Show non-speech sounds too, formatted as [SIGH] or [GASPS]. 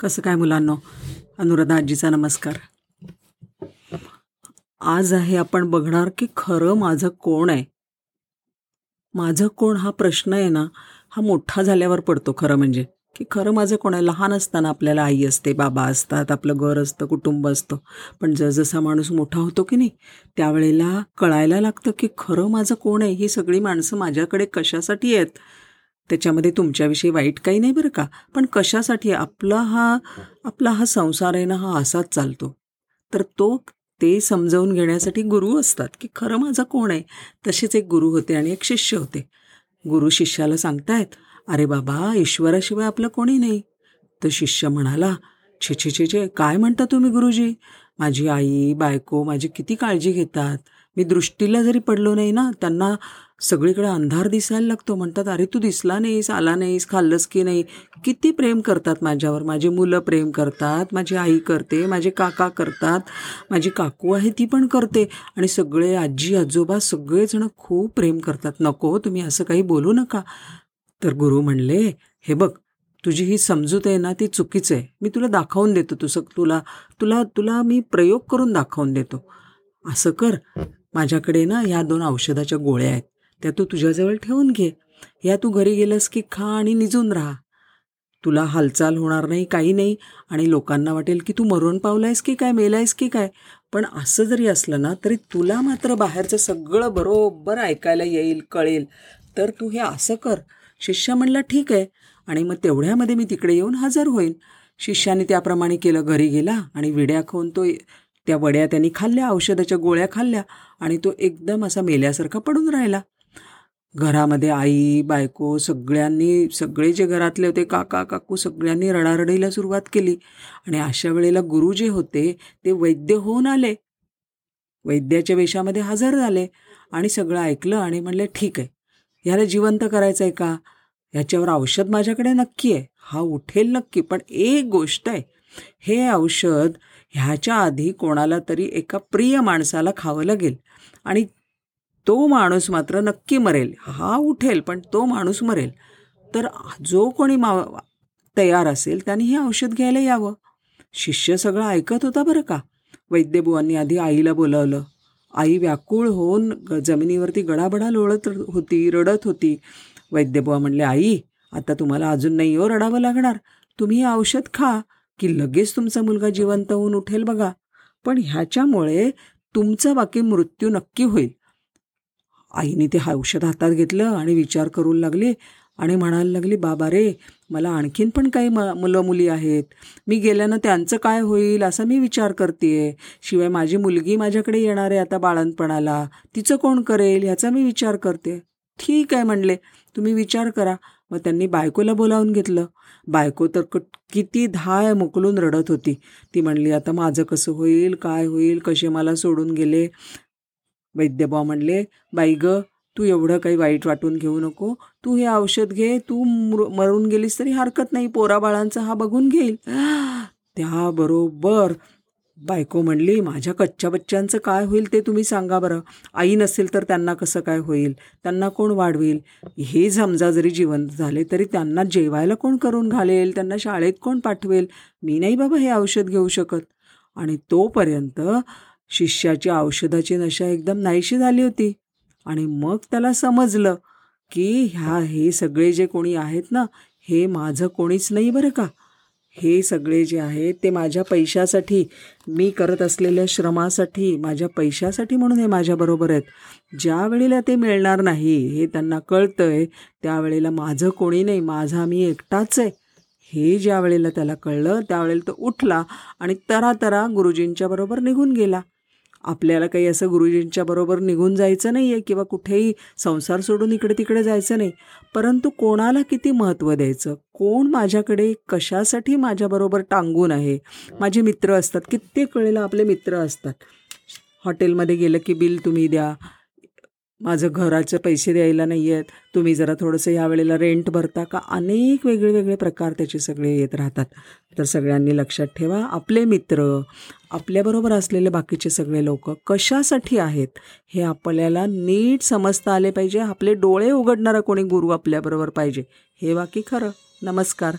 कसं काय मुलांनो? अनुराधा आजीचा नमस्कार. आज आहे आपण बघणार की खरं माझं कोण आहे? माझं कोण? हा प्रश्न आहे ना हा मोठा झाल्यावर पडतो खरं म्हणजे. की खरं माझं कोण आहे? लहान असताना आपल्याला आई असते बाबा असतात आपलं घर असतं कुटुंब असतं. पण जसजसा माणूस मोठा होतो की नाही त्यावेळेला कळायला लागतं की खरं माझं कोण आहे? ही सगळी माणसं माझ्याकडे कशासाठी आहेत? त्याच्यामध्ये तुमच्याविषयी वाईट काही नाही बरं का? पण कशासाठी आपला हा आपला हा संसार आहे ना हा असाच चालतो. तर तो ते समजावून घेण्यासाठी गुरु असतात की खरं माझा कोण आहे? तसेच एक गुरु होते आणि एक शिष्य होते. गुरु शिष्याला सांगतायत अरे बाबा ईश्वराशिवाय आपलं कोणी नाही. तर शिष्य म्हणाला छे छे छे छे काय म्हणता तुम्ही गुरुजी? माझी आई बायको माझी किती काळजी घेतात. मी दृष्टीला जरी पडलो नाही ना त्यांना सगळीकडे अंधार दिसायला लागतो. म्हणतात अरे तू दिसला नाहीस आला नाहीस खाल्लंस की नाही? किती प्रेम करतात माझ्यावर. माझी मुलं प्रेम करतात माझी आई करते माझे काका करतात माझी काकू आहे ती पण करते. आणि सगळे आजी आजोबा सगळेजण खूप प्रेम करतात. नको तुम्ही असं काही बोलू नका. तर गुरु म्हणले हे बघ तुझी ही समजूत आहे ना ती चुकीचं आहे. मी तुला दाखवून देतो तुझं तुला तुला तुला मी प्रयोग करून दाखवून देतो. असं कर. माझ्याकडे ना ह्या दोन औषधाच्या गोळ्या आहेत. त्या तू तुझ्याजवळ ठेवून घे. या तू घरी गेलंस की खा आणि निजून राहा. तुला हालचाल होणार नाही काही नाही आणि लोकांना वाटेल की तू मरून पावलायस की काय मेलायस की काय. पण असं जरी असलं ना तरी तुला मात्र बाहेरचं सगळं बरोबर ऐकायला येईल कळेल. तर तू हे असं कर. शिष्य म्हणला ठीक आहे आणि मग तेवढ्यामध्ये मी तिकडे येऊन हजर होईन. शिष्याने त्याप्रमाणे केलं घरी गेला आणि विड्या खाऊन तो त्या वड्या त्यांनी खाल्ल्या औषधाच्या गोळ्या खाल्ल्या आणि तो एकदम असा मेल्यासारखा पडून राहिला. घरामध्ये आई बायको सगळ्यांनी सगळे जे घरातले होते काका काकू सगळ्यांनी रडारडीला सुरुवात केली. आणि अशा वेळेला गुरु जे होते ते वैद्य होऊन आले. वैद्याच्या वेशामध्ये हजर झाले आणि सगळं ऐकलं आणि म्हणले ठीक आहे. ह्याला जिवंत करायचं आहे का? ह्याच्यावर औषध माझ्याकडे नक्की आहे. हा उठेल नक्की. पण एक गोष्ट आहे. हे औषध ह्याच्या आधी कोणाला तरी एका प्रिय माणसाला खावं लागेल. आणि तो माणूस मात्र नक्की मरेल. हा उठेल पण तो माणूस मरेल. तर जो कोणी मा तयार असेल त्यांनी हे औषध घ्यायला यावं. शिष्य सगळं ऐकत होता बरं का? वैद्यबुवांनी आधी आईला बोलावलं. आई व्याकुळ होऊन जमिनीवरती गडाबडा लोळत होती रडत होती. वैद्यबुवा म्हणले आई आता तुम्हाला अजून नाही हो रडावं लागणार. तुम्ही हे औषध खा की लगेच तुमचा मुलगा जिवंत होऊन उठेल बघा. पण ह्याच्यामुळे तुमचा बाकी मृत्यू नक्की होईल. आईने ते औषध हातात घेतलं आणि विचार करू लागले आणि म्हणायला लागली बाबा रे मला आणखीन पण काही म मुलं मुली आहेत. मी गेल्यानं त्यांचं काय होईल असा मी विचार करते शिवाय माझी मुलगी माझ्याकडे येणार आहे आता बाळणपणाला तिचं कोण करेल ह्याचा मी विचार करते. ठीक आहे म्हणले. तुम्ही विचार करा. मग त्यांनी बायकोला बोलावून घेतलं. बायको तर किती धाय मोकलून रडत होती. ती म्हणली आता माझं कसं होईल काय होईल कसे मला सोडून गेले? वैद्यबा म्हणले बाई ग तू एवढं काही वाईट वाटून घेऊ नको. तू हे औषध घे तू मरून गेलीस तरी हरकत नाही. पोराबाळांचा हा बघून घेईल. [GASPS] त्याबरोबर बायको म्हणली माझ्या कच्च्या बच्च्यांचं काय होईल ते तुम्ही सांगा बरं. आई नसेल तर त्यांना कसं काय होईल? त्यांना कोण वाढवेल? हे समजा जरी जिवंत झाले तरी त्यांना जेवायला कोण करून घालेल? त्यांना शाळेत कोण पाठवेल? मी नाही बाबा हे औषध घेऊ शकत. आणि तोपर्यंत शिष्याची औषधाची नशा एकदम नाहीशी झाली होती. आणि मग त्याला समजलं की ह्या हे सगळे जे कोणी आहेत ना हे माझं कोणीच नाही बरं का. हे सगळे जे आहेत ते माझ्या पैशासाठी मी करत असलेल्या श्रमासाठी माझ्या पैशासाठी म्हणून हे माझ्याबरोबर आहेत. ज्या वेळेला ते मिळणार नाही हे त्यांना कळतं आहे त्यावेळेला माझं कोणी नाही माझा मी एकटाच आहे. हे ज्या वेळेला त्याला कळलं त्यावेळेला तो उठला आणि तरातरा गुरुजींच्याबरोबर निघून गेला. आपल्याला काही असं गुरुजींच्या बरोबर निघून जायचं नाही आहे किंवा कुठेही संसार सोडून इकडे तिकडे जायचं नाही. परंतु कोणाला किती महत्त्व द्यायचं? कोण माझ्याकडे कशासाठी माझ्याबरोबर टांगून आहे? माझे मित्र असतात. कित्येक वेळेला आपले मित्र असतात. हॉटेलमध्ये गेलं की बिल तुम्ही द्या. माझं घराचे पैसे द्यायला नाही आहेत तुम्ही जरा थोडंसं या वेळेला रेंट भरता का? अनेक वेगळे वेगळे प्रकार त्याचे सगळे येत राहतात. तर सगळ्यांनी लक्षात ठेवा आपले मित्र आपल्याबरोबर असलेले बाकीचे सगळे लोक कशासाठी आहेत हे आपल्याला नीट समजता आले पाहिजे. आपले डोळे उघडणारा कोणी गुरु आपल्याबरोबर पाहिजे. हे बाकी खरं. नमस्कार.